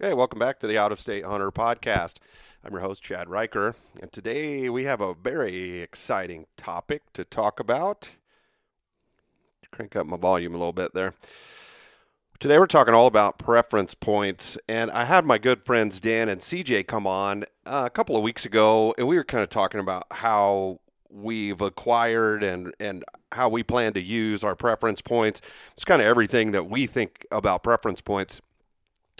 Hey, welcome back to the Out of State Hunter podcast. I'm your host, Chad Riker, and today we have a very exciting topic to talk about. Crank up my volume a little bit there. Today we're talking all about preference points, and I had my good friends Dan and CJ come on uh, a couple of weeks ago, and we were kind of talking about how we've acquired and and how we plan to use our preference points. It's kind of everything that we think about preference points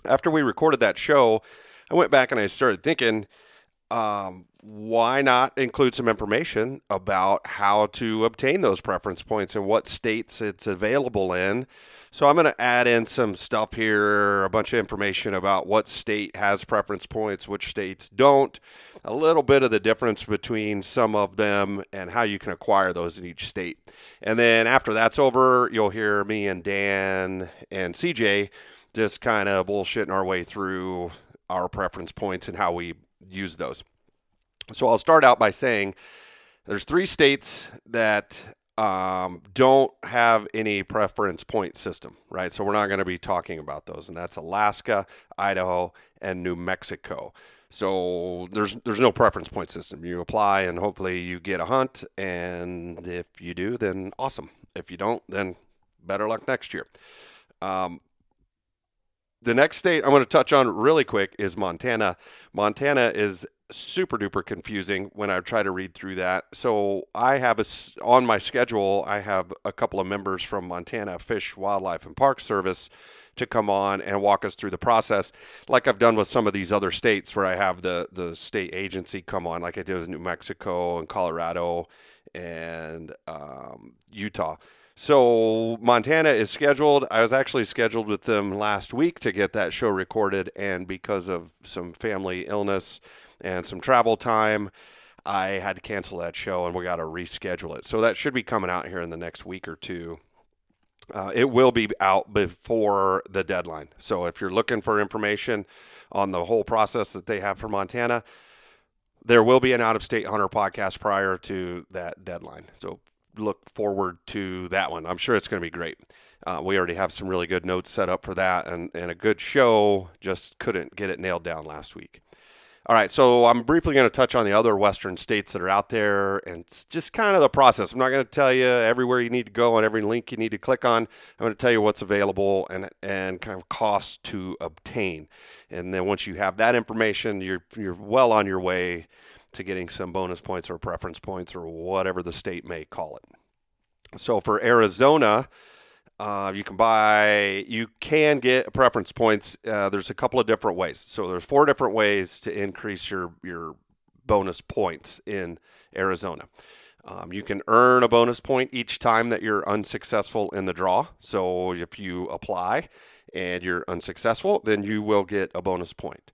after we recorded that show, I went back and I started thinking, um, why not include some information about how to obtain those preference points and what states it's available in? So I'm going to add in some stuff here, a bunch of information about what state has preference points, which states don't, a little bit of the difference between some of them and how you can acquire those in each state. And then after that's over, you'll hear me and Dan and CJ just kind of bullshitting our way through our preference points and how we use those. So I'll start out by saying there's three states that um, don't have any preference point system, right? So we're not going to be talking about those, and that's Alaska, Idaho, and New Mexico. So there's there's no preference point system. You apply, and hopefully you get a hunt, and if you do, then awesome. If you don't, then better luck next year. Um, the next state I'm going to touch on really quick is Montana. Montana is super duper confusing when I try to read through that. So I have a, on my schedule, I have a couple of members from Montana Fish, Wildlife, and Park Service to come on and walk us through the process, like I've done with some of these other states where I have the the state agency come on, like I did with New Mexico and Colorado and um, Utah. So Montana is scheduled. I was actually scheduled with them last week to get that show recorded, and because of some family illness and some travel time, I had to cancel that show, and we got to reschedule it. So that should be coming out here in the next week or two. Uh, it will be out before the deadline. So if you're looking for information on the whole process that they have for Montana, there will be an out of state hunter podcast prior to that deadline. So look forward to that one. I'm sure it's going to be great. Uh, we already have some really good notes set up for that and, and a good show. Just couldn't get it nailed down last week. All right, so I'm briefly going to touch on the other Western states that are out there and it's just kind of the process. I'm not going to tell you everywhere you need to go and every link you need to click on. I'm going to tell you what's available and and kind of cost to obtain. And then once you have that information, you're you're well on your way to getting some bonus points or preference points or whatever the state may call it. So for Arizona, uh, you can buy, you can get preference points. Uh, there's a couple of different ways. So there's four different ways to increase your your bonus points in Arizona. Um, you can earn a bonus point each time that you're unsuccessful in the draw. So if you apply and you're unsuccessful, then you will get a bonus point.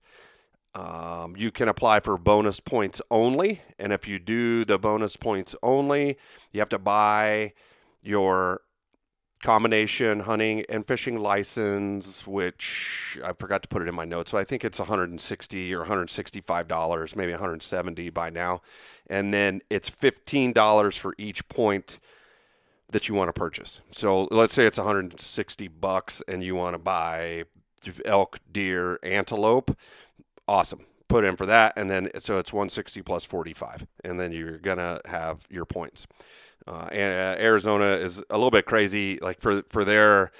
Um, you can apply for bonus points only. And if you do the bonus points only, you have to buy your combination hunting and fishing license, which I forgot to put it in my notes, but I think it's 160 or 165 dollars, maybe 170 by now, and then it's 15 dollars for each point that you want to purchase. So let's say it's 160 bucks, and you want to buy elk, deer, antelope awesome. Put in for that and then so it's 160 plus 45 and then you're gonna have your points. Uh, and uh, arizona is a little bit crazy like for for their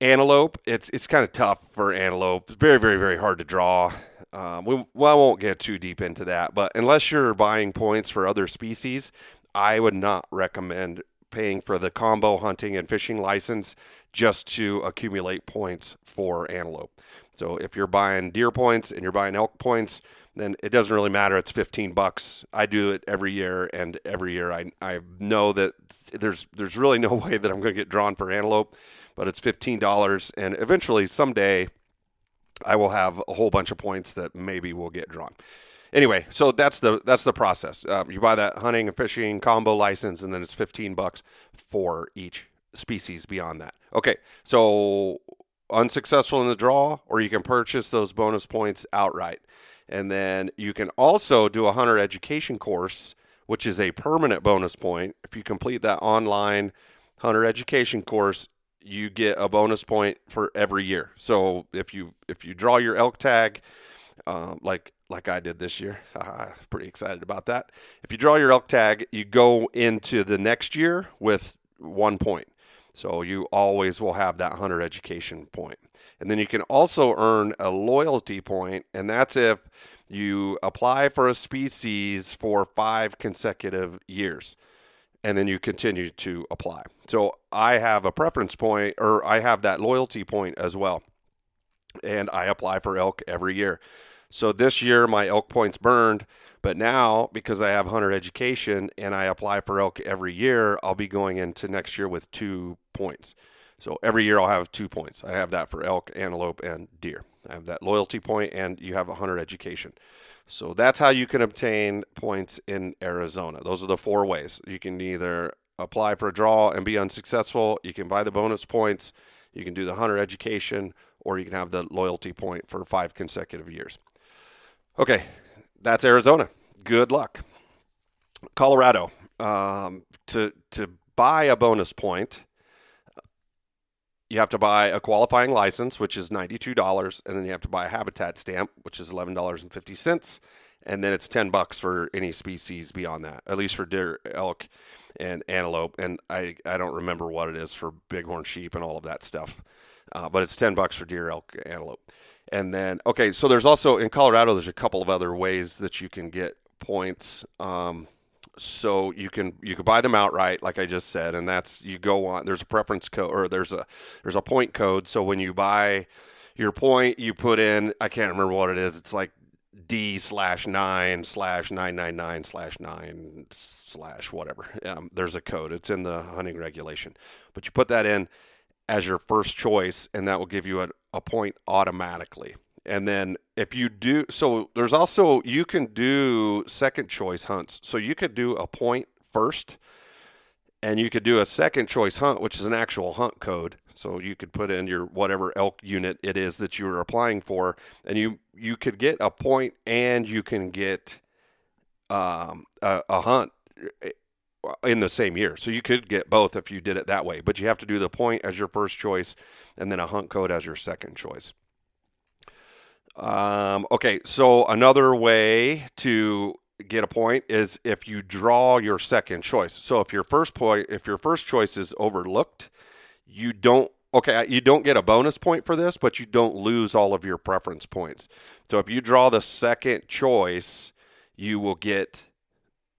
antelope it's it's kind of tough for antelope. It's very very very hard to draw. Um, we, well, I won't get too deep into that, but unless you're buying points for other species, I would not recommend paying for the combo hunting and fishing license just to accumulate points for antelope. So if you're buying deer points and you're buying elk points, then it doesn't really matter. It's 15 bucks. I do it every year, and every year I, I know that there's there's really no way that I'm going to get drawn for antelope, but it's $15, and eventually someday I will have a whole bunch of points that maybe will get drawn. Anyway, so that's the that's the process. Um, you buy that hunting and fishing combo license, and then it's 15 bucks for each species beyond that. Okay, so unsuccessful in the draw, or you can purchase those bonus points outright. And then you can also do a hunter education course, which is a permanent bonus point. If you complete that online hunter education course, you get a bonus point for every year. So if you if you draw your elk tag, um, like like I did this year, uh, pretty excited about that. If you draw your elk tag, you go into the next year with one point. So you always will have that hunter education point. And then you can also earn a loyalty point, and that's if you apply for a species for five consecutive years and then you continue to apply. So I have a preference point or I have that loyalty point as well. And I apply for elk every year. So this year my elk points burned, but now because I have hunter education and I apply for elk every year, I'll be going into next year with two points. So every year I'll have two points. I have that for elk, antelope, and deer. I have that loyalty point, and you have a hunter education. So that's how you can obtain points in Arizona. Those are the four ways. You can either apply for a draw and be unsuccessful, you can buy the bonus points, you can do the hunter education, or you can have the loyalty point for five consecutive years. Okay, that's Arizona. Good luck. Colorado. Um, to to buy a bonus point, you have to buy a qualifying license, which is $92, and then you have to buy a habitat stamp, which is $11.50, and then it's 10 bucks for any species beyond that, at least for deer, elk, and antelope. And I, I don't remember what it is for bighorn sheep and all of that stuff, uh, but it's 10 bucks for deer, elk, antelope. And then, okay, so there's also in Colorado, there's a couple of other ways that you can get points. Um, so you can you can buy them outright like i just said and that's you go on there's a preference code or there's a there's a point code. So when you buy your point you put in i can't remember what it is it's like d slash nine slash nine nine nine slash nine slash whatever. Um, there's a code. It's in the hunting regulation. But you put that in as your first choice and that will give you a, a point automatically and then if you do, so there's also, you can do second choice hunts. So you could do a point first and you could do a second choice hunt, which is an actual hunt code. So you could put in your whatever elk unit it is that you are applying for, and you you could get a point and you can get um, a, a hunt eh, in the same year. So you could get both if you did it that way, but you have to do the point as your first choice and then a hunt code as your second choice. Um, okay, so another way to get a point is if you draw your second choice. So if your first point, if your first choice is overlooked, you don't okay, you don't get a bonus point for this, but you don't lose all of your preference points. So if you draw the second choice, you will get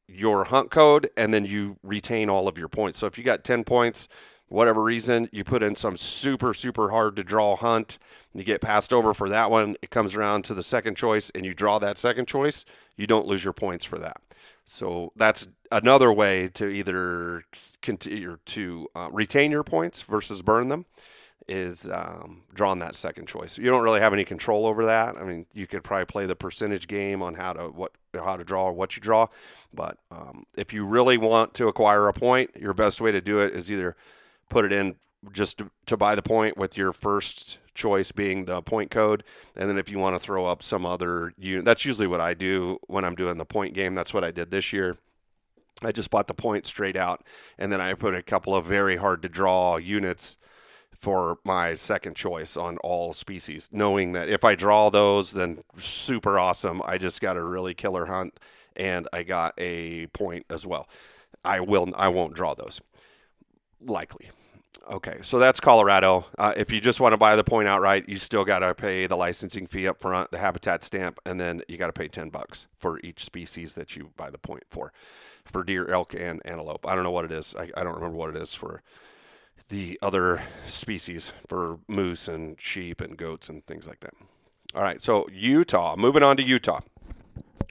your hunt code and then you retain all of your points. So if you got 10 points, whatever reason, you put in some super, super hard to draw hunt, you get passed over for that one, it comes around to the second choice and you draw that second choice, you don't lose your points for that. So that's another way to either continue to uh, retain your points versus burn them is um, drawing that second choice. You don't really have any control over that. I mean, you could probably play the percentage game on how to what how to draw or what you draw, but um, if you really want to acquire a point, your best way to do it is either put it in just to, to buy the point with your first choice being the point code. And then if you want to throw up some other that's usually what i do when i'm doing the point game. That's what i did this year. I just bought the point straight out and then i put a couple of very hard to draw units for my second choice on all species knowing that if i draw those then super awesome. I just got a really killer hunt and i got a point as well. I will i won't draw those likely. Okay, so that's Colorado. Uh, if you just want to buy the point outright, you still got to pay the licensing fee up front, the habitat stamp, and then you got to pay 10 bucks for each species that you buy the point for, for deer, elk, and antelope. I don't know what it is. I, I don't remember what it is for the other species, for moose and sheep and goats and things like that. All right, so Utah. Moving on to Utah.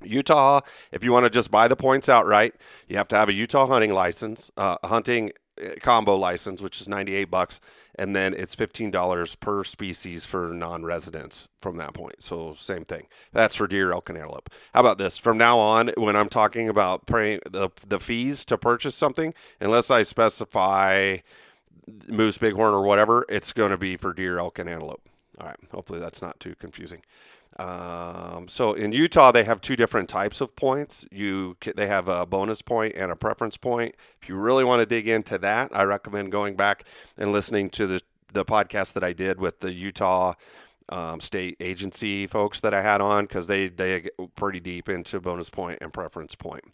Utah, if you want to just buy the points outright, you have to have a Utah hunting license, uh, hunting combo license, which is 98 bucks, and then it's $15 per species for non-residents from that point. So same thing. That's for deer, elk, and antelope. How about this? From now on, when I'm talking about the the fees to purchase something, unless I specify moose, bighorn, or whatever, it's going to be for deer, elk, and antelope. All right. Hopefully that's not too confusing. Um, so in Utah, they have two different types of points. You they have a bonus point and a preference point. If you really want to dig into that, I recommend going back and listening to the the podcast that I did with the Utah um, state agency folks that I had on because they they get pretty deep into bonus point and preference point.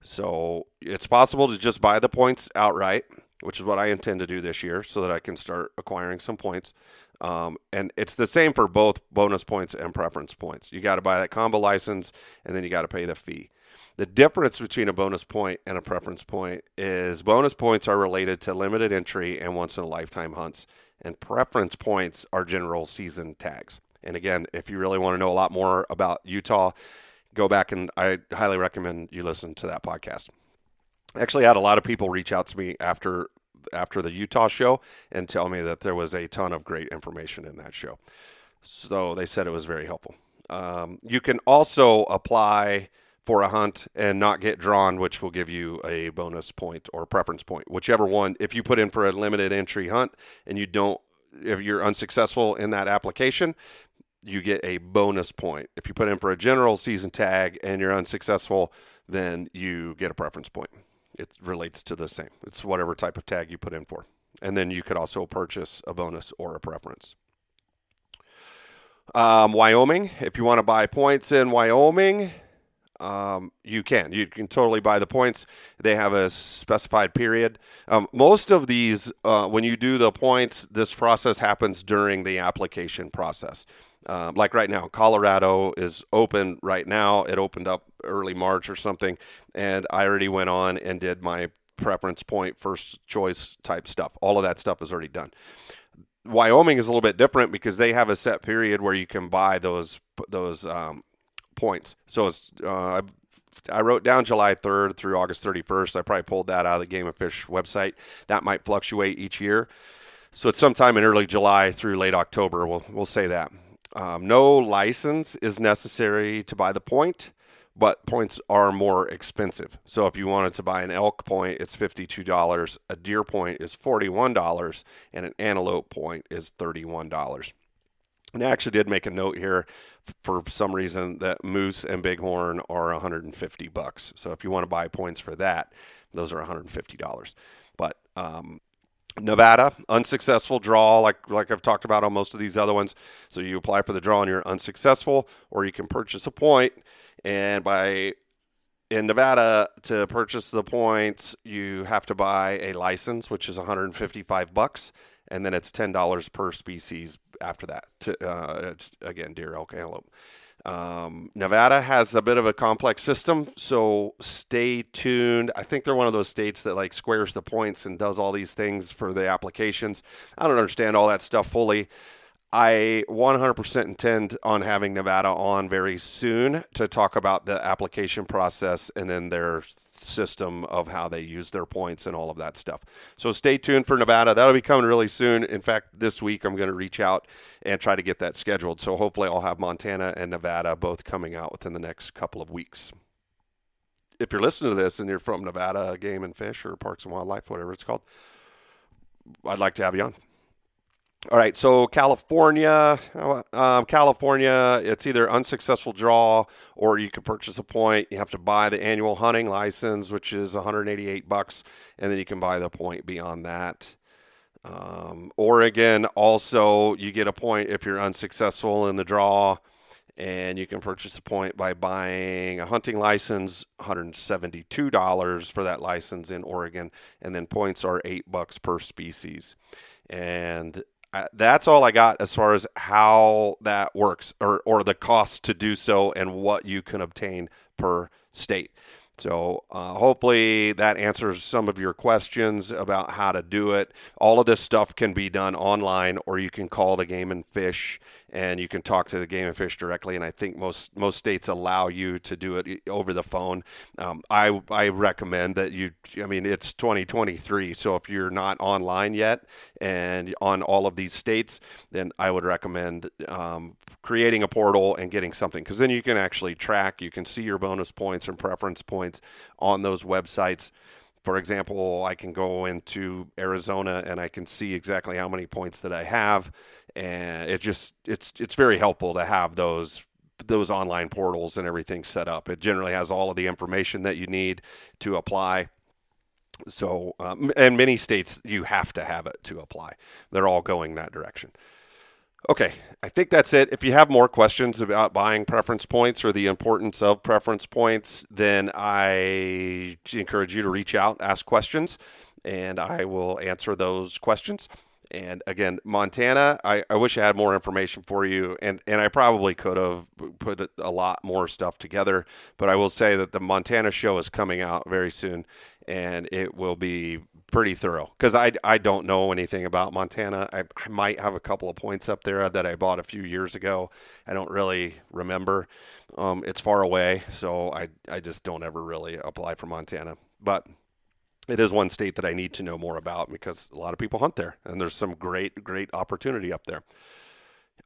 So it's possible to just buy the points outright, which is what I intend to do this year, so that I can start acquiring some points. Um, and it's the same for both bonus points and preference points. You got to buy that combo license, and then you got to pay the fee. The difference between a bonus point and a preference point is bonus points are related to limited entry and once in a lifetime hunts, and preference points are general season tags. And again, if you really want to know a lot more about Utah, go back and I highly recommend you listen to that podcast. actually I had a lot of people reach out to me after after the Utah show and tell me that there was a ton of great information in that show. So they said it was very helpful. Um, you can also apply for a hunt and not get drawn, which will give you a bonus point or preference point, whichever one. If you put in for a limited entry hunt and you don't, if you're unsuccessful in that application, you get a bonus point. If you put in for a general season tag and you're unsuccessful, then you get a preference point it relates to the same. It's whatever type of tag you put in for. And then you could also purchase a bonus or a preference. Um, Wyoming, if you want to buy points in Wyoming, um, you can. You can totally buy the points. They have a specified period. Um, most of these, uh, when you do the points, this process happens during the application process. Um, like right now, Colorado is open right now. It opened up early March or something, and I already went on and did my preference point, first choice type stuff. All of that stuff is already done. Wyoming is a little bit different because they have a set period where you can buy those those um, points. So it's uh, I wrote down July 3rd through August 31st. I probably pulled that out of the Game of Fish website. That might fluctuate each year. So it's sometime in early July through late October. We'll we'll say that. Um, no license is necessary to buy the point, but points are more expensive. So if you wanted to buy an elk point, it's $52. A deer point is $41, and an antelope point is $31. And I actually did make a note here for some reason that moose and bighorn are 150 bucks. So if you want to buy points for that, those are $150. But um, Nevada, unsuccessful draw, like like I've talked about on most of these other ones. So you apply for the draw and you're unsuccessful, or you can purchase a point. And by in Nevada to purchase the points, you have to buy a license, which is 155 bucks, and then it's ten dollars per species after that. To uh, again, deer, elk, antelope. Um, Nevada has a bit of a complex system, so stay tuned. I think they're one of those states that like squares the points and does all these things for the applications. I don't understand all that stuff fully. I 100% intend on having Nevada on very soon to talk about the application process and then their system of how they use their points and all of that stuff. So stay tuned for Nevada. That'll be coming really soon. In fact, this week I'm going to reach out and try to get that scheduled. So hopefully I'll have Montana and Nevada both coming out within the next couple of weeks. If you're listening to this and you're from Nevada Game and Fish or Parks and Wildlife, whatever it's called, I'd like to have you on. All right, so California, um, California, it's either unsuccessful draw or you can purchase a point. You have to buy the annual hunting license, which is 188 bucks, and then you can buy the point beyond that. Um, Oregon, also, you get a point if you're unsuccessful in the draw, and you can purchase a point by buying a hunting license, $172 for that license in Oregon, and then points are eight bucks per species. And that's all I got as far as how that works or, or the cost to do so and what you can obtain per state. So, uh, hopefully, that answers some of your questions about how to do it. All of this stuff can be done online, or you can call the Game and Fish and you can talk to the Game and Fish directly. And I think most most states allow you to do it over the phone. Um, I I recommend that you. I mean, it's 2023, so if you're not online yet and on all of these states, then I would recommend um, creating a portal and getting something because then you can actually track. You can see your bonus points and preference points on those websites. For example, I can go into Arizona and I can see exactly how many points that I have, and it just it's it's very helpful to have those those online portals and everything set up. It generally has all of the information that you need to apply. So, um, and many states you have to have it to apply. They're all going that direction. Okay, I think that's it. If you have more questions about buying preference points or the importance of preference points, then I encourage you to reach out, ask questions, and I will answer those questions. And again, Montana, I, I wish I had more information for you, and, and I probably could have put a lot more stuff together. But I will say that the Montana show is coming out very soon, and it will be pretty thorough because I, I don't know anything about Montana. I, I might have a couple of points up there that I bought a few years ago. I don't really remember. Um, it's far away, so I, I just don't ever really apply for Montana. But it is one state that I need to know more about because a lot of people hunt there, and there's some great, great opportunity up there.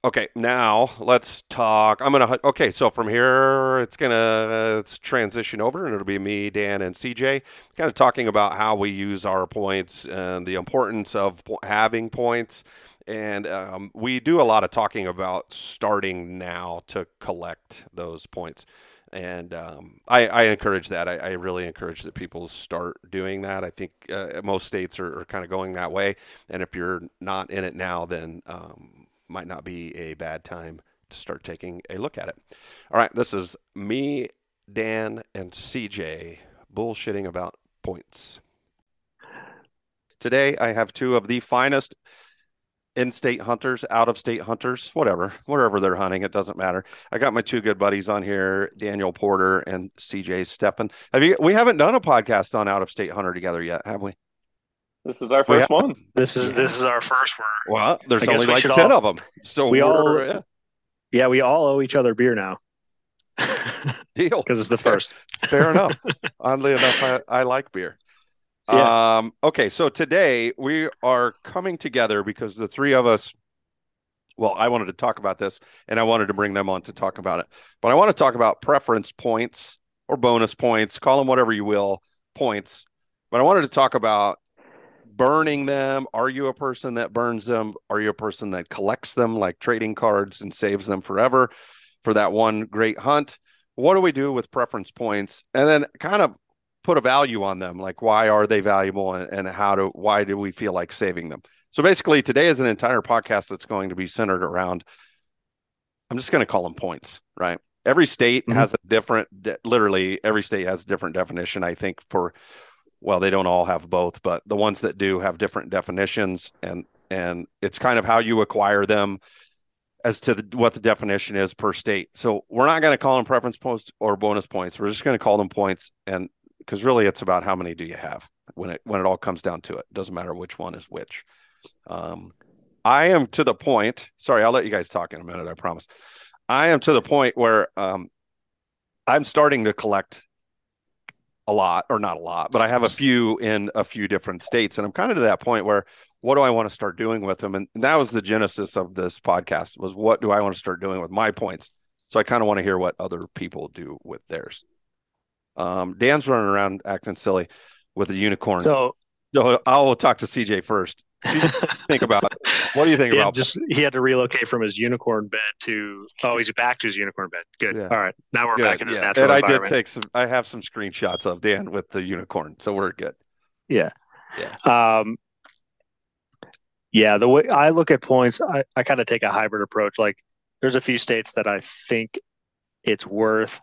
Okay, now let's talk. I'm gonna. Okay, so from here, it's gonna it's transition over, and it'll be me, Dan, and CJ, kind of talking about how we use our points and the importance of having points. And um, we do a lot of talking about starting now to collect those points and um, I, I, encourage that. I, I, really encourage that people start doing that. I think uh, most states are, are, kind of going that way, and if you're not in it now, then um, might not be a bad time to start taking a look at it. All right, this is me, Dan, and CJ bullshitting about points. Today, I have two of the finest in-state hunters, out-of-state hunters, whatever, wherever they're hunting, it doesn't matter. I got my two good buddies on here, Daniel Porter and CJ Steppen. Have you? We haven't done a podcast on out-of-state hunter together yet, have we? This is our first one. This is this is our first. We're, well, there's only like ten all, of them, so we all yeah. yeah, we all owe each other beer now. Deal, because it's the first. Fair enough. Oddly enough, I, I like beer. Yeah. Um, okay, so today we are coming together because the three of us. Well, I wanted to talk about this, and I wanted to bring them on to talk about it. But I want to talk about preference points or bonus points, call them whatever you will, points. But I wanted to talk about burning them. Are you a person that burns them? Are you a person that collects them like trading cards and saves them forever for that one great hunt? What do we do with preference points? And then kind of put a value on them like why are they valuable and, and how do why do we feel like saving them so basically today is an entire podcast that's going to be centered around i'm just going to call them points right every state mm-hmm. has a different literally every state has a different definition i think for well they don't all have both but the ones that do have different definitions and and it's kind of how you acquire them as to the, what the definition is per state. So we're not going to call them preference points or bonus points. We're just going to call them points. And because really it's about how many do you have when it when it all comes down to it. it doesn't matter which one is which. Um, I am to the point. Sorry, I'll let you guys talk in a minute. I promise. I am to the point where um, I'm starting to collect a lot, or not a lot, but I have a few in a few different states, and I'm kind of to that point where what do I want to start doing with them? And that was the genesis of this podcast was what do I want to start doing with my points? So I kind of want to hear what other people do with theirs. Um, Dan's running around acting silly with a unicorn. So, so I'll talk to CJ first. think about it. What do you think Dan about? Just he had to relocate from his unicorn bed to oh he's back to his unicorn bed. Good. Yeah. All right, now we're good. back in his yeah. natural. And I did take some. I have some screenshots of Dan with the unicorn, so we're good. Yeah. Yeah. Um. Yeah, the way I look at points, I, I kind of take a hybrid approach. Like, there's a few states that I think it's worth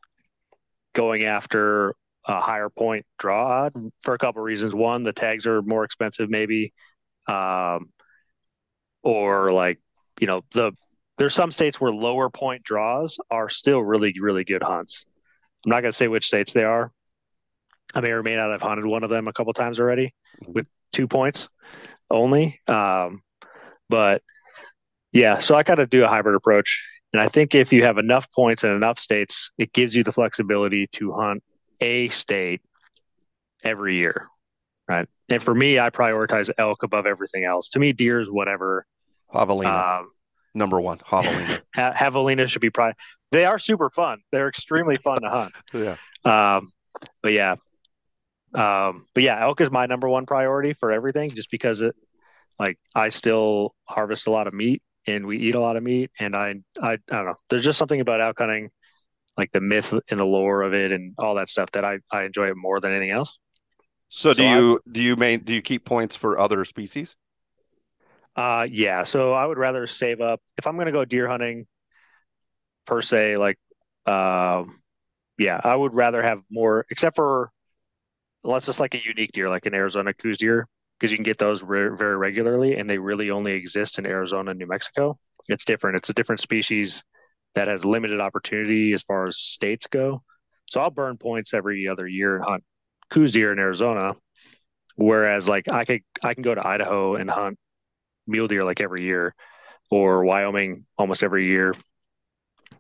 going after a higher point draw odd for a couple of reasons. One, the tags are more expensive, maybe, um, or like you know the there's some states where lower point draws are still really really good hunts. I'm not going to say which states they are. I may or may not have hunted one of them a couple times already with two points only. Um, but yeah, so I kind of do a hybrid approach. And I think if you have enough points in enough states, it gives you the flexibility to hunt a state every year. Right. And for me, I prioritize elk above everything else. To me, deer is whatever. Javelina. Um, Number one, javelina. ha- javelina should be pri. They are super fun. They're extremely fun to hunt. yeah. Um, but yeah. Um, but yeah, elk is my number one priority for everything just because it like I still harvest a lot of meat and we eat a lot of meat. And I, I, I don't know. There's just something about elk hunting, like the myth and the lore of it, and all that stuff that I, I enjoy it more than anything else. So, do so you I, do you main do you keep points for other species? Uh, yeah. So I would rather save up if I'm going to go deer hunting, per se. Like, uh, yeah, I would rather have more, except for unless it's like a unique deer, like an Arizona Coues deer because you can get those re- very regularly and they really only exist in Arizona and New Mexico. It's different. It's a different species that has limited opportunity as far as states go. So I'll burn points every other year and hunt Coues deer in Arizona. Whereas like I could I can go to Idaho and hunt mule deer like every year or Wyoming almost every year.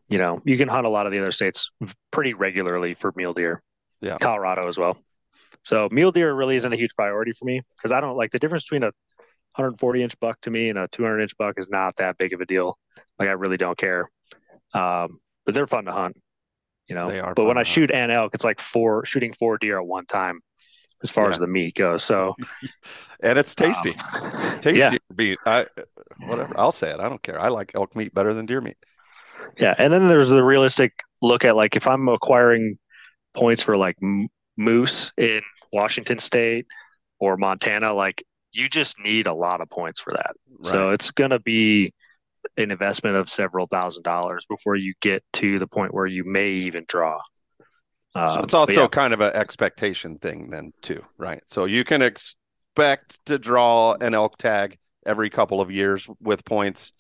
You know, you can hunt a lot of the other states pretty regularly for mule deer. Yeah. Colorado as well. So mule deer really isn't a huge priority for me because I don't like the difference between a 140 inch buck to me and a 200 inch buck is not that big of a deal. Like I really don't care. Um, but they're fun to hunt, you know. They are. But when I shoot an elk, it's like four shooting four deer at one time, as far yeah. as the meat goes. So, and it's tasty. Um, it's tasty yeah. meat. I whatever. I'll say it. I don't care. I like elk meat better than deer meat. Yeah, and then there's the realistic look at like if I'm acquiring points for like moose in Washington State or Montana, like you just need a lot of points for that. Right. So it's going to be an investment of several thousand dollars before you get to the point where you may even draw. Um, so it's also yeah. kind of an expectation thing, then, too, right? So you can expect to draw an elk tag every couple of years with points.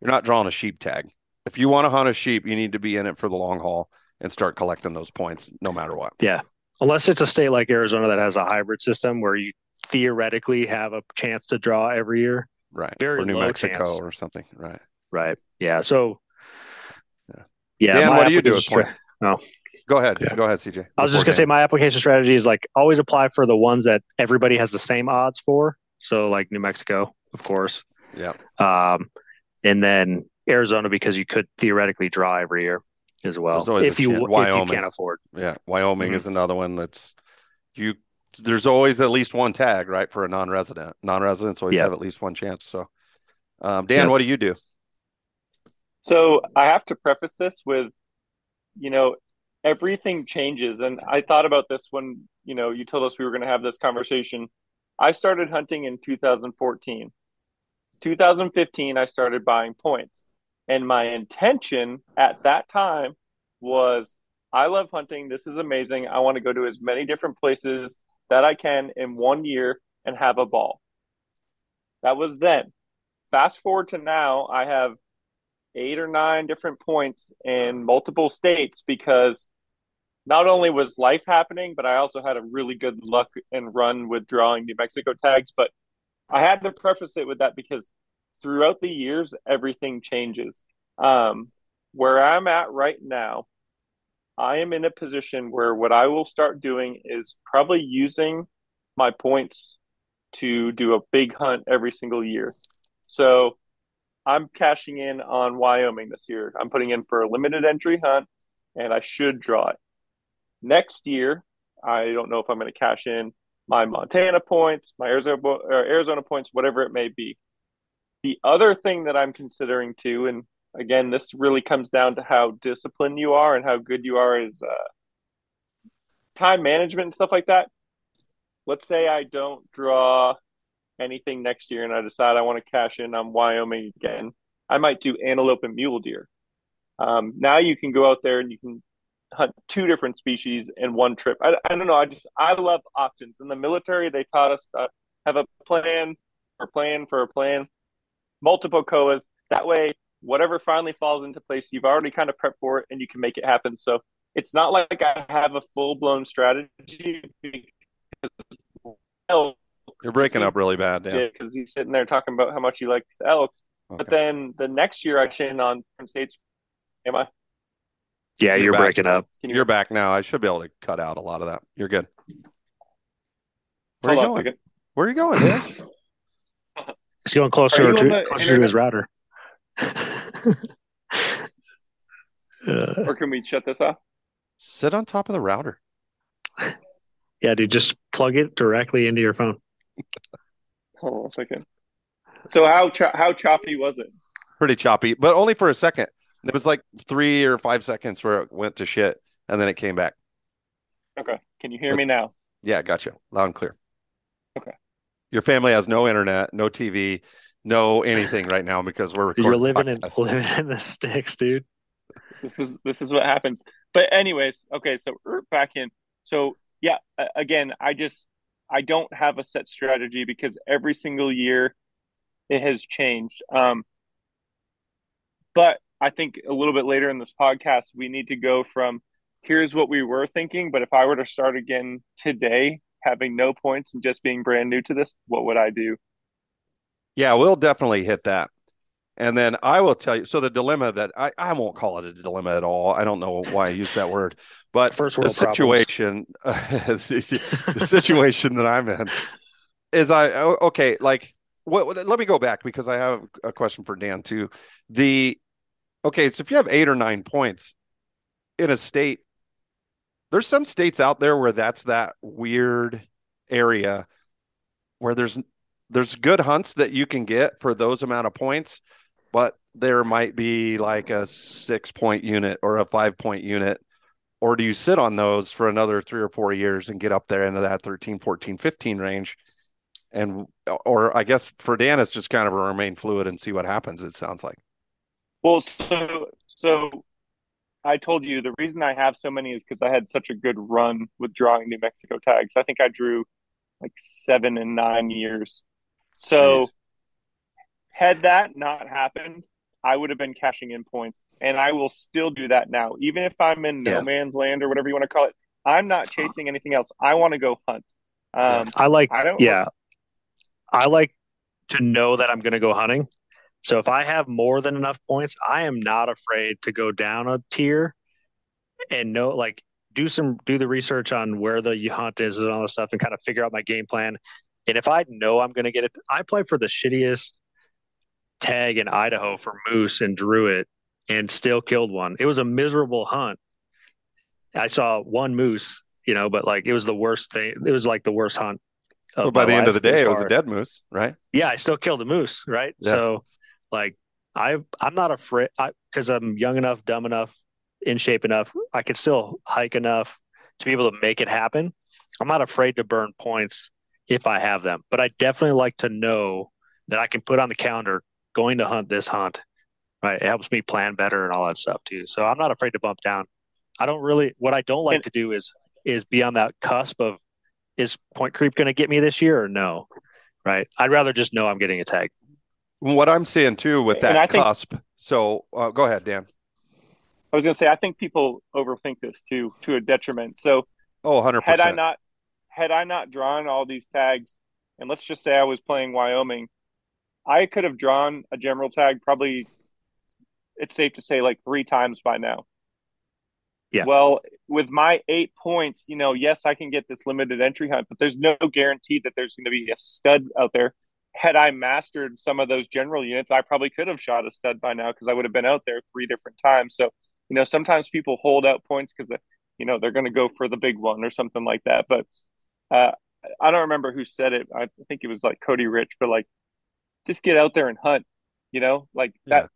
You're not drawing a sheep tag. If you want to hunt a sheep, you need to be in it for the long haul and start collecting those points no matter what. Yeah unless it's a state like Arizona that has a hybrid system where you theoretically have a chance to draw every year. Right. Very or New Mexico chance. or something. Right. Right. Yeah. So yeah. yeah Dan, what do you do with points? No. Go ahead. Yeah. Go ahead, CJ. I was just gonna say my application strategy is like always apply for the ones that everybody has the same odds for. So like New Mexico, of course. Yeah. Um, and then Arizona because you could theoretically draw every year as well. If you, if you can't afford. Yeah, Wyoming mm-hmm. is another one that's you. There's always at least one tag, right, for a non-resident. Non-residents always yeah. have at least one chance. So, um, Dan, yeah. what do you do? So I have to preface this with, you know, everything changes, and I thought about this when you know you told us we were going to have this conversation. I started hunting in 2014. 2015, I started buying points. And my intention at that time was I love hunting. This is amazing. I want to go to as many different places that I can in one year and have a ball. That was then. Fast forward to now, I have eight or nine different points in multiple states because not only was life happening, but I also had a really good luck and run with drawing New Mexico tags. But I had to preface it with that because throughout the years, everything changes. Um, where I'm at right now, I am in a position where what I will start doing is probably using my points to do a big hunt every single year. So I'm cashing in on Wyoming this year. I'm putting in for a limited entry hunt and I should draw it. Next year, I don't know if I'm going to cash in my Montana points, my Arizona, Arizona points, whatever it may be. The other thing that I'm considering too, and again, this really comes down to how disciplined you are and how good you are as uh, time management and stuff like that. Let's say I don't draw anything next year and I decide I want to cash in on Wyoming again. I might do antelope and mule deer. Um, now you can go out there and you can hunt two different species in one trip. I, I don't know. I just I love options. In the military, they taught us to have a plan for plan for a plan multiple COAs. That way, whatever finally falls into place, you've already kind of prepped for it and you can make it happen. So it's not like I have a full blown strategy. You're breaking up really bad, yeah. Because he's sitting there talking about how much he likes elk. Okay. But then the next year, I chain on different states. Am I? Yeah, you're, you're breaking up. You... are back now. I should be able to cut out a lot of that. You're good. Where Hold are you going? Where are you going, man? He's going closer to closer to his router. Uh, or can we shut this off? Sit on top of the router. Yeah, dude, just plug it directly into your phone. Hold on a second. So how cho- how choppy was it? pretty choppy, but only for a second. It was like three or five seconds where it went to shit, and then it came back. Okay. Can you hear me now? Yeah, gotcha. Loud and clear. Okay. Your family has no internet, no TV, no anything right now because we're You're living in living in the sticks, dude. This is this is what happens. But anyways, okay, so er, back in. So yeah, again, I just I don't have a set strategy because every single year it has changed. Um, but I think a little bit later in this podcast, we need to go from here's what we were thinking, but if I were to start again today, having no points and just being brand new to this, what would I do? Yeah, we'll definitely hit that. And then I will tell you. So the dilemma that I, I won't call it a dilemma at all. I don't know why I use that word, but First the world problems. situation, the, the situation that I'm in is I oh, okay. Like, what, what? Let me go back because I have a question for Dan too. The okay, so if you have eight or nine points in a state, there's some states out there where that's that weird area where there's there's good hunts that you can get for those amount of points, but there might be like a six point unit or a five point unit. Or do you sit on those for another three or four years and get up there into that 13, 14, 15 range? And, or I guess for Dan, it's just kind of remain fluid and see what happens. It sounds like. Well, so so I told you the reason I have so many is because I had such a good run with drawing New Mexico tags. I think I drew like seven and nine years. So Jeez. had that not happened, I would have been cashing in points, and I will still do that now, even if I'm in no man's land or whatever you want to call it. I'm not chasing anything else. I want to go hunt. Um, I like I don't. yeah. I like to know that I'm going to go hunting. So if I have more than enough points, I am not afraid to go down a tier and know like do some do the research on where the hunt is and all this stuff and kind of figure out my game plan. And if I know I'm going to get it, I play for the shittiest tag in Idaho for moose and drew it and still killed one. It was a miserable hunt. I saw one moose, you know, but like it was the worst thing. It was like the worst hunt. Well, by the end of the day, it was a dead moose, right? yeah, I still killed a moose, right? Yeah. So, like, I I'm not afraid because I'm young enough, dumb enough, in shape enough. I can still hike enough to be able to make it happen. I'm not afraid to burn points if I have them, but I definitely like to know that I can put on the calendar going to hunt this hunt. Right, it helps me plan better and all that stuff too. So I'm not afraid to bump down. I don't really. What I don't like And- to do is is be on that cusp of is point creep going to get me this year or no? Right. I'd rather just know I'm getting a tag. What I'm seeing too with that think- cusp. So uh, go ahead, Dan. I was going to say I think people overthink this too to a detriment. So Oh, 100 had I not had I not drawn all these tags, and let's just say I was playing Wyoming, I could have drawn a general tag probably. It's safe to say like three times by now. Yeah. Well, with my eight points, you know, yes, I can get this limited entry hunt, but there's no guarantee that there's going to be a stud out there. Had I mastered some of those general units, I probably could have shot a stud by now because I would have been out there three different times. So, you know, sometimes people hold out points because you know they're going to go for the big one or something like that. But uh, I don't remember who said it. I think it was like Cody Rich, but like, just get out there and hunt. You know, like that.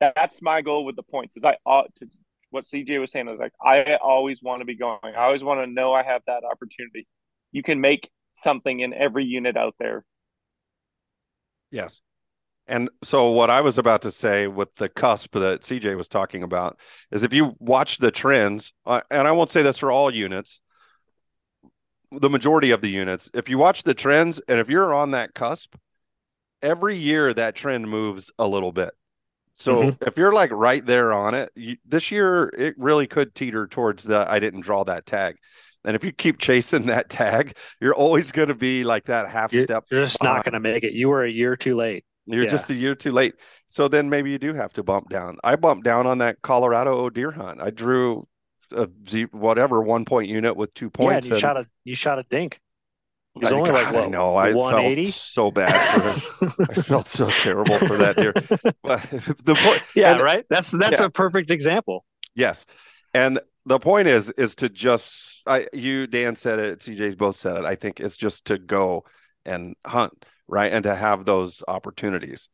That's my goal with the points. Is I ought to. What CJ was saying is like I always want to be going. I always want to know I have that opportunity. You can make something in every unit out there. Yes. And so what I was about to say with the cusp that CJ was talking about is if you watch the trends, uh, and I won't say this for all units, the majority of the units, if you watch the trends and if you're on that cusp, every year that trend moves a little bit. So Mhm. if you're like right there on it, you, this year it really could teeter towards the I didn't draw that tag. And if you keep chasing that tag, you're always going to be like that half You're, step you're just not going to make it. You were a year too late. You're Yeah. just a year too late. So then maybe you do have to bump down. I bumped down on that Colorado deer hunt. I drew a whatever one point unit with two points. Yeah, you and shot a you shot a dink. It was I, only like God, what, I know. I felt 180? so bad for. I felt so terrible for that deer. But the point, yeah, and- right. That's that's Yeah. a perfect example. Yes, and the point is is to just I you Dan said it, CJ's both said it. I think it's just to go and hunt right and to have those opportunities.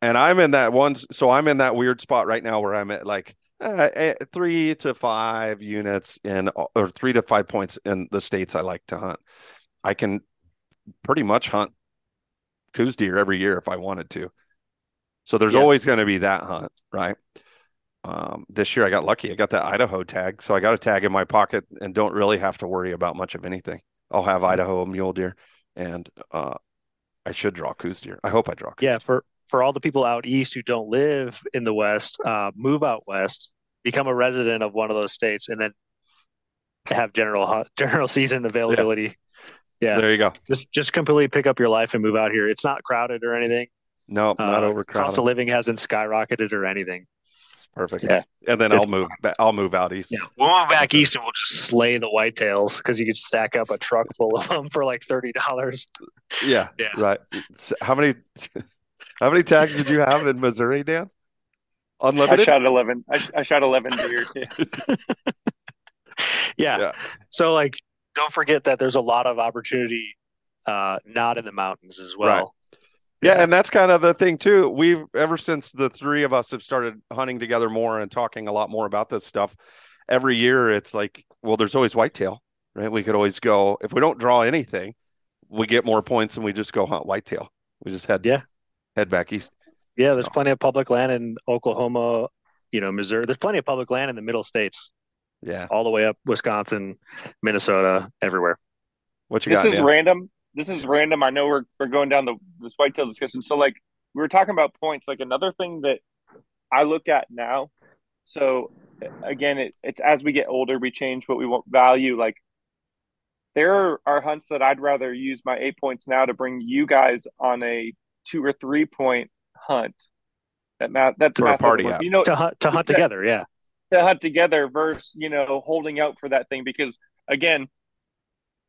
and I'm in that one. So I'm in that weird spot right now where I'm at like uh, eh, three to five units in, or three to five points in the states I like to hunt. I can pretty much hunt Coues deer every year if I wanted to. So there's yeah. always going to be that hunt, right? Um, this year I got lucky. I got that Idaho tag, so I got a tag in my pocket and don't really have to worry about much of anything. I'll have Idaho mule deer, and uh, I should draw Coues deer. I hope I draw. yeah, for for all the people out east who don't live in the west, uh, move out west, become a resident of one of those states, and then have general general season availability. Yeah. yeah. there you go. Just just completely pick up your life and move out here. It's not crowded or anything. No, not uh, overcrowded. Cost of living hasn't skyrocketed or anything. Perfect. Yeah. And then it's, I'll move. I'll move out east. Yeah. We'll move back east and we'll just slay the whitetails because you could stack up a truck full of them for like thirty dollars. Yeah. Yeah. Right. How many? How many tags did you have in Missouri, Dan? Unlimited. I shot eleven. I, I shot eleven deer. Yeah. yeah. yeah. So like, don't forget that there's a lot of opportunity, uh, not in the mountains as well. Right. Yeah, and that's kind of the thing too. We've ever since the three of us have started hunting together more and talking a lot more about this stuff. Every year, it's like, well, there's always whitetail, right? We could always go if we don't draw anything, we get more points and we just go hunt whitetail. We just head yeah head back east. Yeah, so. there's plenty of public land in Oklahoma, you know, Missouri. There's plenty of public land in the middle states. Yeah, all the way up Wisconsin, Minnesota, everywhere. What you this got? This is random this is random. I know we're we're going down the this whitetail discussion. So like we were talking about points. Like another thing that I look at now. So again, it, it's as we get older, we change what we want value. Like there are hunts that I'd rather use my eight points now to bring you guys on a two or three point hunt. That math that's for a party you know to hunt to hunt together, yeah. To hunt together versus you know holding out for that thing because again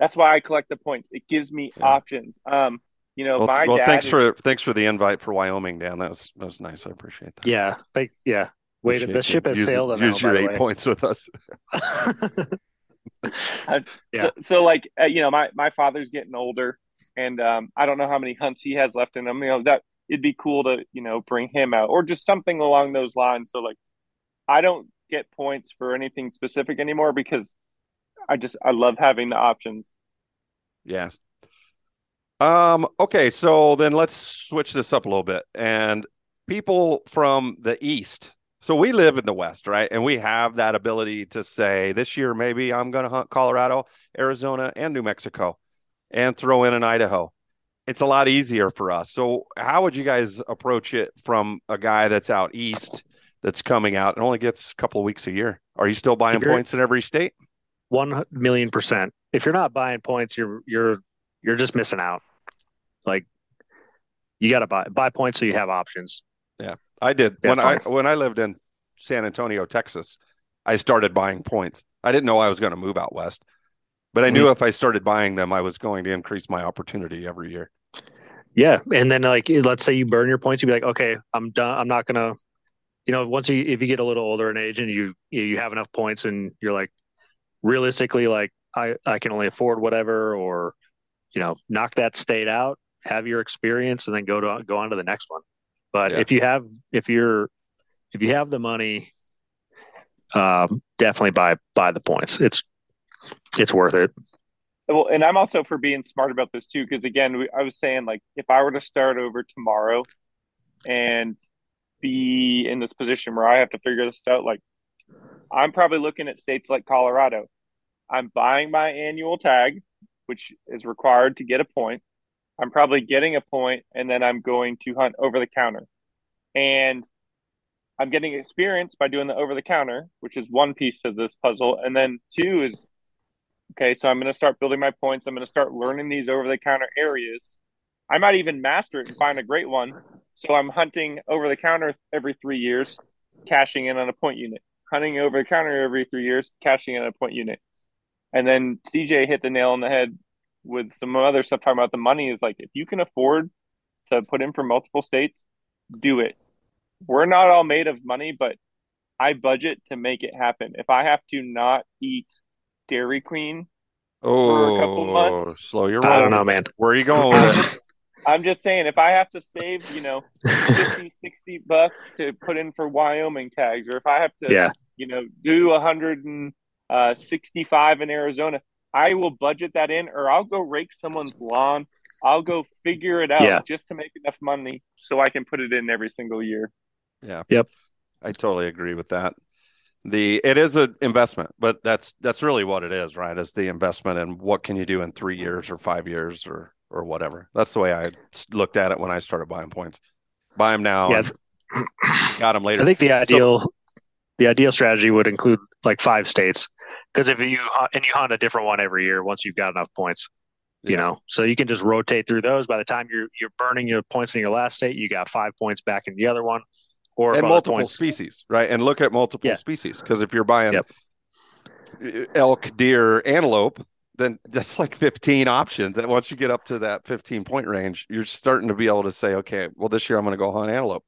that's why I collect the points. It gives me yeah. options. Um, you know, well, my well thanks is, for thanks for the invite for Wyoming, Dan. That was that was nice. I appreciate that. Yeah, thanks. Yeah, wait, the ship has use, sailed. Use now, your eight points with us. uh, yeah. So, so like uh, you know, my my father's getting older, and um, I don't know how many hunts he has left in him. You know that it'd be cool to you know bring him out or just something along those lines. So like, I don't get points for anything specific anymore because I just I love having the options. Yeah. Um, okay, so then let's switch this up a little bit. And people from the East, so we live in the West, right? And we have that ability to say, this year, maybe I'm going to hunt Colorado, Arizona, and New Mexico and throw in an Idaho. It's a lot easier for us. So, how would you guys approach it from a guy that's out East that's coming out and only gets a couple of weeks a year? Are you still buying points in every state? One million percent. If you're not buying points, you're you're you're just missing out. Like you got to buy buy points so you have options. Yeah, I did when I when I lived in San Antonio, Texas. I started buying points. I didn't know I was going to move out west, but I knew mm-hmm. if I started buying them, I was going to increase my opportunity every year. Yeah, and then like let's say you burn your points, you'd be like, okay, I'm done. I'm not gonna, you know, once you if you get a little older in age and you you have enough points and you're like, realistically, like I, I can only afford whatever, or, you know, knock that state out, have your experience and then go to, go on to the next one. But yeah. if you have, if you're, if you have the money, um, definitely buy, buy the points. It's, it's worth it. Well, and I'm also for being smart about this too, because again, we, I was saying like if I were to start over tomorrow and be in this position where I have to figure this out, like I'm probably looking at states like Colorado. I'm buying my annual tag, which is required to get a point. I'm probably getting a point, and then I'm going to hunt over the counter. And I'm getting experience by doing the over the counter, which is one piece to this puzzle. And then two is okay, so I'm going to start building my points. I'm going to start learning these over the counter areas. I might even master it and find a great one. So I'm hunting over the counter every three years, cashing in on a point unit hunting over the counter every three years, cashing in a point unit. And then CJ hit the nail on the head with some other stuff talking about the money is like if you can afford to put in for multiple states, do it. We're not all made of money, but I budget to make it happen. If I have to not eat Dairy Queen oh, for a couple oh, months, slow your roll. I don't know, man. Where are you going with it? I'm just saying, if I have to save, you know, 50, 60 bucks to put in for Wyoming tags, or if I have to, Yeah. You know, do 165 uh, in Arizona, I will budget that in, or I'll go rake someone's lawn. I'll go figure it out Yeah. just to make enough money so I can put it in every single year. Yeah. Yep. I totally agree with that. The it is an investment, but that's that's really what it is, right? Is the investment and what can you do in three years or five years or or whatever. That's the way I looked at it when I started buying points. Buy them now, Yeah, got them later. I think the ideal the ideal strategy would include like five states because if you and you hunt a different one every year once you've got enough points, you Yeah. know, so you can just rotate through those. By the time you're you're burning your points in your last state, you got five points back in the other one, or and multiple points. species, right? And look at multiple Yeah. species because if you're buying Yep. elk, deer, antelope, then that's like 15 options. And once you get up to that 15 point range, you're starting to be able to say, okay, well, this year I'm going to go hunt antelope,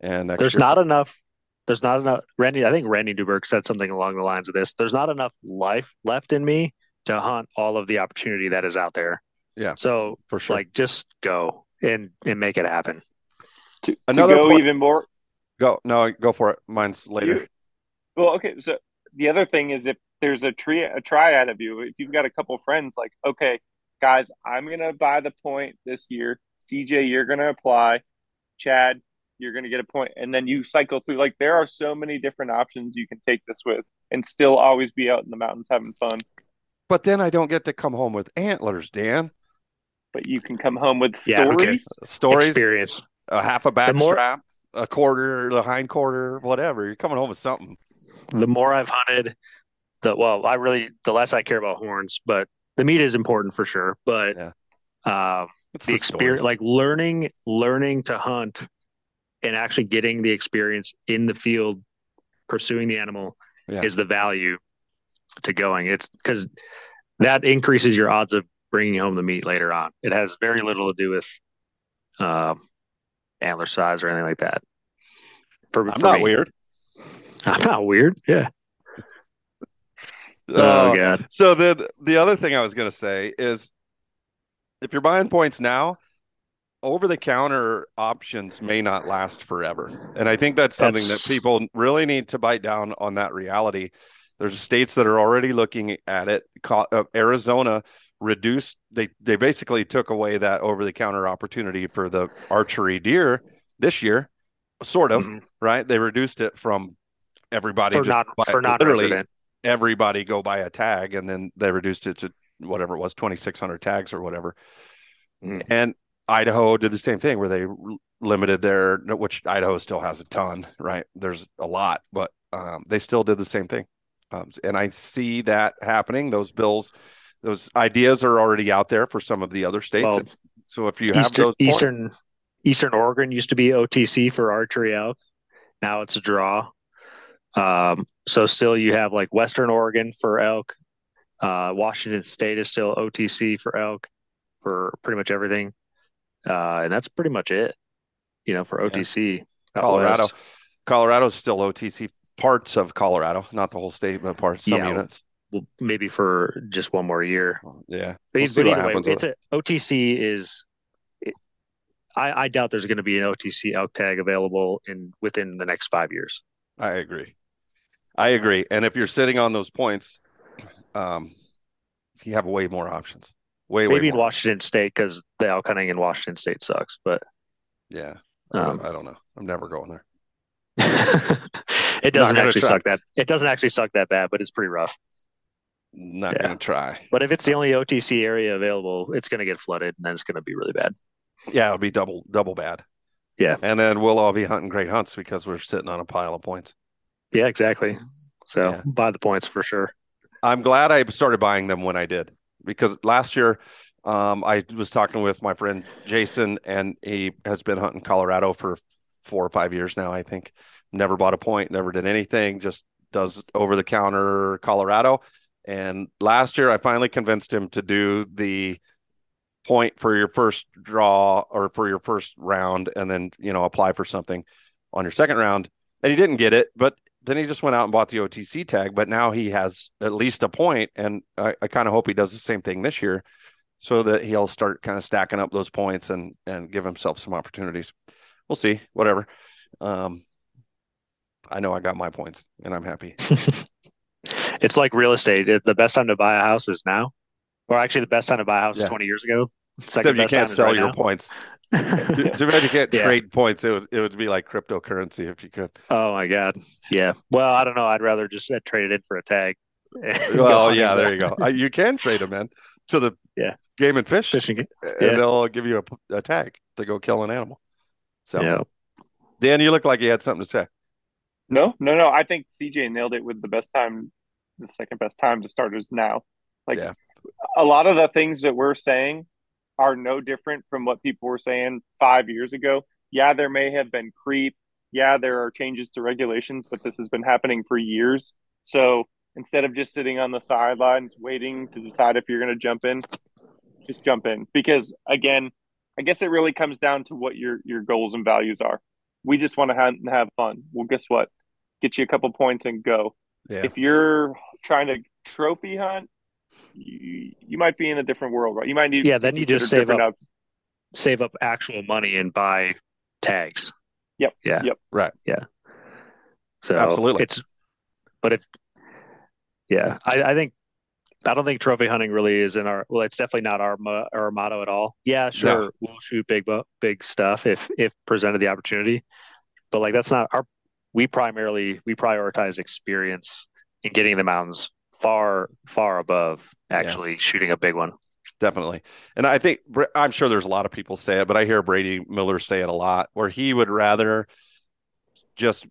and next There's year, not enough. There's not enough. Randy, I think Randy Newberg said something along the lines of this. There's not enough life left in me to hunt all of the opportunity that is out there. Yeah. So, for sure. like, just go and and make it happen. To, Another to go point- even more, go no, go for it. Mine's later. You- well, okay. So the other thing is if there's a tree a triad of you, if you've got a couple friends, like, okay, guys, I'm gonna buy the point this year. CJ, you're gonna apply. Chad, you're gonna get a point, and then you cycle through. Like there are so many different options you can take this with, and still always be out in the mountains having fun. but then I don't get to come home with antlers, Dan. But you can come home with Yeah, who cares? stories. Stories, Experience. a half a back more- strap, a quarter, the hind quarter, whatever. You're coming home with something. the more I've hunted, the well, I really the less I care about horns, but the meat is important for sure. But Yeah. uh, It's the experience, stories. like learning, learning to hunt, and actually getting the experience in the field, pursuing the animal, Yeah. is the value to going. It's because that increases your odds of bringing home the meat later on. It has very little to do with um, antler size or anything like that. For, I'm for not me. weird. I'm not weird. Yeah. Uh, oh god. So then the other thing I was going to say is if you're buying points now, over the counter options may not last forever. And I think that's something That's- that people really need to bite down on that reality. There's states that are already looking at it. Uh, Arizona reduced they they basically took away that over the counter opportunity for the archery deer this year, sort of, Mhm. right? They reduced it from everybody For not buy- for not literally resident. everybody go buy a tag and then they reduced it to whatever it was 2600 tags or whatever Mhm. and idaho did the same thing where they limited their which idaho still has a ton right there's a lot but um, they still did the same thing um, and i see that happening those bills those ideas are already out there for some of the other states Well, so if you have Eastern those points, Eastern Eastern Oregon used to be OTC for archery elk. Now it's a draw. Um, so still you have like Western Oregon for elk. Uh, Washington State is still OTC for elk for pretty much everything. Uh, and that's pretty much it, you know, for OTC. out colorado west. colorado's still otc parts of colorado not the whole state but parts some Yeah. units Well, maybe for just one more year. yeah But, We'll but either way, it's a OTC is. it- I, I doubt there's going to be an OTC elk tag available in within the next five years. I agree. I agree. And if you're sitting on those points, um, you have way more options. Way, Maybe way in more. Washington State because the elk hunting in Washington State sucks. But Yeah. I um, don't- I don't know. I'm never going there. it doesn't actually try. suck that. It doesn't actually suck that bad, but it's pretty rough. Not Yeah. gonna try. But if it's the only OTC area available, it's going to get flooded, and then it's going to be really bad. Yeah, it'll be double double bad. Yeah. And then we'll all be hunting great hunts because we're sitting on a pile of points. Yeah, exactly. So Yeah. buy the points for sure. I'm glad I started buying them when I did because last year um, I was talking with my friend Jason, and he has been hunting Colorado for four or five years now. I think never bought a point, never did anything, just does over the counter Colorado. And last year, I finally convinced him to do the point for your first draw or for your first round, and then you know apply for something on your second round. And he didn't get it, but then he just went out and bought the OTC tag, but now he has at least a point, and I, I kind of hope he does the same thing this year. so that he'll start kind of stacking up those points and and give himself some opportunities. We'll see. Whatever. Um, I know I got my points, and I'm happy. it's like real estate. The best time to buy a house is now, or actually, the best time to buy a house yeah. is 20 years ago. Second Except you can't sell right your now. points. Too bad you can't yeah. trade points. It would it would be like cryptocurrency if you could. Oh my god. Yeah. Well, I don't know. I'd rather just uh, trade it in for a tag. well, yeah, there you go. You can trade them in to the yeah game and fish fishing, and yeah. they'll give you a, a, tag to go kill an animal. So, yeah. Dan, you look like you had something to say. No, no, no. I think CJ nailed it with the best time, the second best time to start is now. Like yeah. a lot of the things that we're saying are no different from what people were saying five years ago. Yeah, there may have been creep. Yeah, there are changes to regulations, but this has been happening for years. So instead of just sitting on the sidelines waiting to decide if you're going to jump in, just jump in. Because again, I guess it really comes down to what your your goals and values are. We just want to have, have fun. Well, guess what? Get you a couple points and go. Yeah. If you're trying to trophy hunt, you, you might be in a different world, right? You might need yeah. Then you just save up, out... save up actual money and buy tags. Yep. Yeah. Yep. Right. Yeah. So absolutely, it's but if yeah, I, I think I don't think trophy hunting really is in our. Well, it's definitely not our our motto at all. Yeah, sure, no. we'll shoot big big stuff if if presented the opportunity, but like that's not our. We primarily we prioritize experience in getting in the mountains far far above actually yeah. shooting a big one. Definitely, and I think I'm sure there's a lot of people say it, but I hear Brady Miller say it a lot, where he would rather just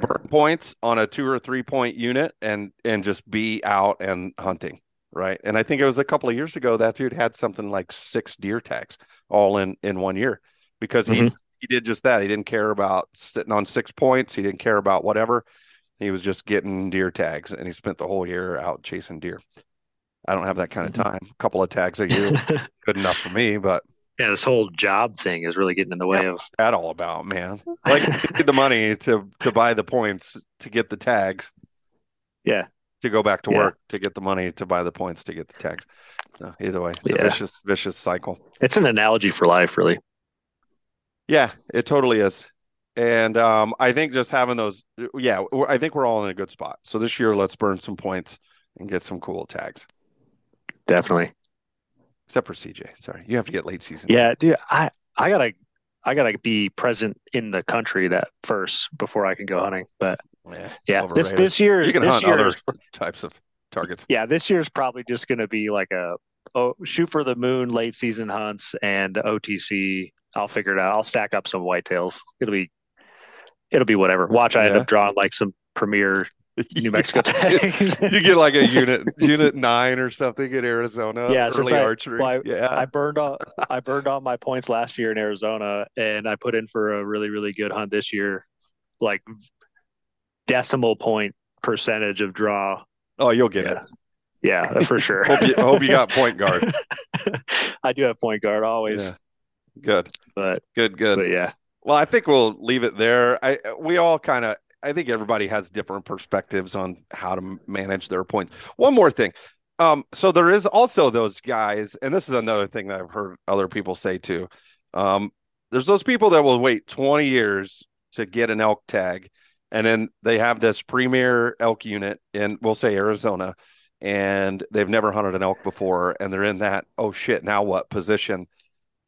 burn points on a two or three point unit and and just be out and hunting right and i think it was a couple of years ago that dude had something like six deer tags all in in one year because he mm-hmm. he did just that he didn't care about sitting on six points he didn't care about whatever he was just getting deer tags and he spent the whole year out chasing deer i don't have that kind of mm-hmm. time a couple of tags a year good enough for me but yeah, this whole job thing is really getting in the way yeah, of that all about, man. Like the money to to buy the points to get the tags. Yeah. To go back to yeah. work to get the money to buy the points to get the tags. So either way, it's yeah. a vicious, vicious cycle. It's an analogy for life, really. Yeah, it totally is. And um, I think just having those, yeah, I think we're all in a good spot. So this year, let's burn some points and get some cool tags. Definitely except for CJ. Sorry, you have to get late season. Yeah, dude, I I gotta I gotta be present in the country that first before I can go hunting. But yeah, yeah this this year you can this hunt other types of targets. Yeah, this year is probably just going to be like a oh, shoot for the moon, late season hunts, and OTC. I'll figure it out. I'll stack up some whitetails. It'll be it'll be whatever. Watch, I yeah. end up drawing like some premier New Mexico tags. you get like a unit unit nine or something in Arizona. Yeah, early archery. Well, I, yeah, I burned all I burned all my points last year in Arizona, and I put in for a really really good hunt this year, like decimal point percentage of draw. Oh, you'll get yeah. it. Yeah, for sure. hope, you, hope you got point guard. I do have point guard always. Yeah. Good, but good, good. But yeah. Well, I think we'll leave it there. I we all kind of I think everybody has different perspectives on how to manage their points. One more thing. Um, so there is also those guys, and this is another thing that I've heard other people say too. Um, there's those people that will wait 20 years to get an elk tag, and then they have this premier elk unit in, we'll say Arizona, and they've never hunted an elk before, and they're in that oh shit now what position,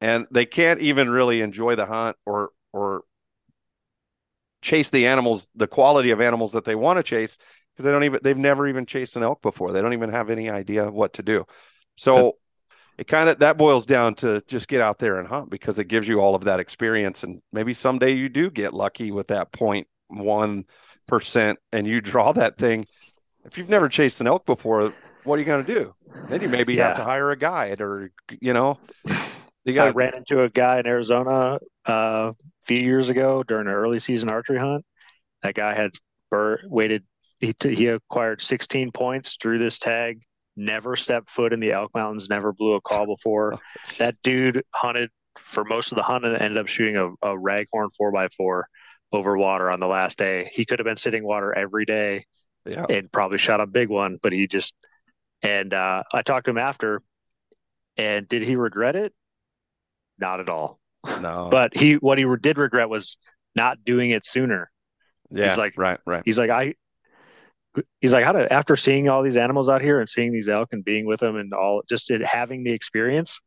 and they can't even really enjoy the hunt or or chase the animals, the quality of animals that they want to chase, because they don't even they've never even chased an elk before. They don't even have any idea what to do. So it kind of that boils down to just get out there and hunt because it gives you all of that experience. And maybe someday you do get lucky with that point one percent and you draw that thing. If you've never chased an elk before, what are you going to do? Then you maybe yeah. have to hire a guide or you know. You got. I ran into a guy in Arizona uh, few years ago during an early season archery hunt. That guy had bur- waited. He t- he acquired 16 points, drew this tag, never stepped foot in the Elk Mountains, never blew a call before. that dude hunted for most of the hunt and ended up shooting a, a raghorn four by four over water on the last day. He could have been sitting water every day yeah. and probably shot a big one, but he just and uh, I talked to him after And did he regret it? Not at all. No. But he what he did regret was not doing it sooner. yeah, he's like- right, right. He's like I he's like how to after seeing all these animals out here and seeing these elk and being with them and all just it, having the experience,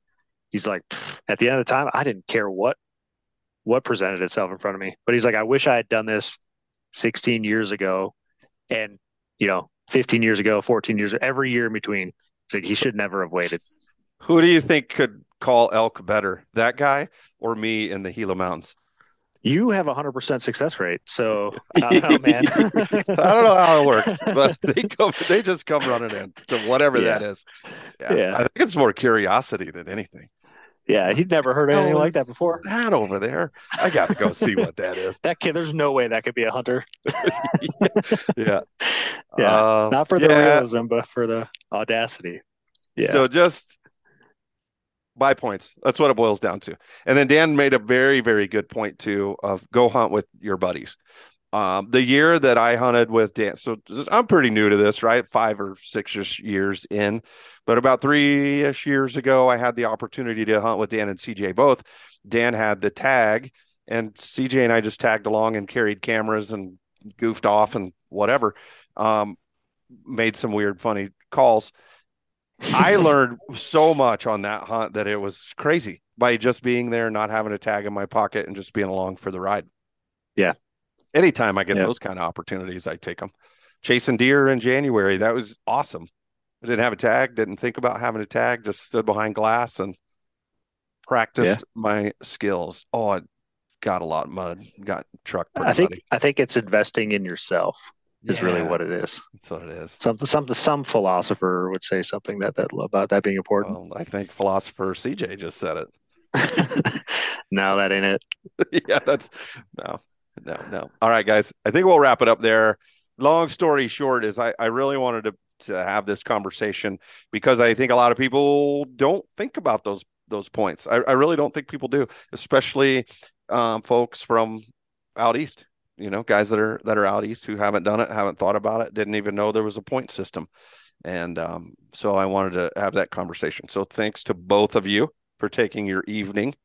he's like at the end of the time I didn't care what what presented itself in front of me. But he's like I wish I had done this 16 years ago and you know 15 years ago, 14 years every year in between. He's like he should never have waited. Who do you think could call elk better, that guy or me in the Gila Mountains? You have a hundred percent success rate, so I don't know, man. I don't know how it works, but they come, they just come running in to whatever Yeah. that is. Yeah. Yeah. I think it's more curiosity than anything. yeah, he'd never heard anything like that before. That over there, I got to go see what that is. That kid, there's no way that could be a hunter. Yeah, Yeah. Uh, Not for the yeah. realism, but for the audacity. Yeah. So just buy points. That's what it boils down to. And then Dan made a very, very good point too of go hunt with your buddies. Um, the year that I hunted with Dan, so I'm pretty new to this, right? Five or six years in, but about three ish years ago, I had the opportunity to hunt with Dan and CJ both. Dan had the tag, and CJ and I just tagged along and carried cameras and goofed off and whatever. Um, made some weird, funny calls. I learned so much on that hunt that it was crazy by just being there, not having a tag in my pocket, and just being along for the ride. Yeah. Anytime I get Yeah. those kind of opportunities, I take them. Chasing deer in January, that was awesome. I didn't have a tag, didn't think about having a tag, just stood behind glass and practiced my skills. Oh, I got a lot of mud, got trucked pretty I think muddy. I think it's investing in yourself is really what it is. That's what it is. Some some some philosopher would say something that that about that being important. Well, I think philosopher CJ just said it. no, that ain't it. yeah, that's no, no, no. All right, guys. I think we'll wrap it up there. Long story short is I, I really wanted to, to have this conversation because I think a lot of people don't think about those those points. I, I really don't think people do, especially um, folks from out east. You know, guys that are that are out east who haven't done it, haven't thought about it, didn't even know there was a point system. And um, so I wanted to have that conversation. So thanks to both of you for taking your evening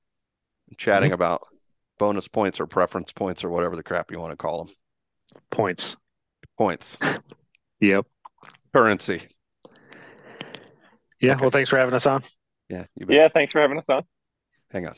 chatting about bonus points or preference points or whatever the crap you want to call them. Points. Points, Yep. currency. Yeah. Okay. Well, thanks for having us on. Yeah, you bet. Yeah, thanks for having us on. Hang on.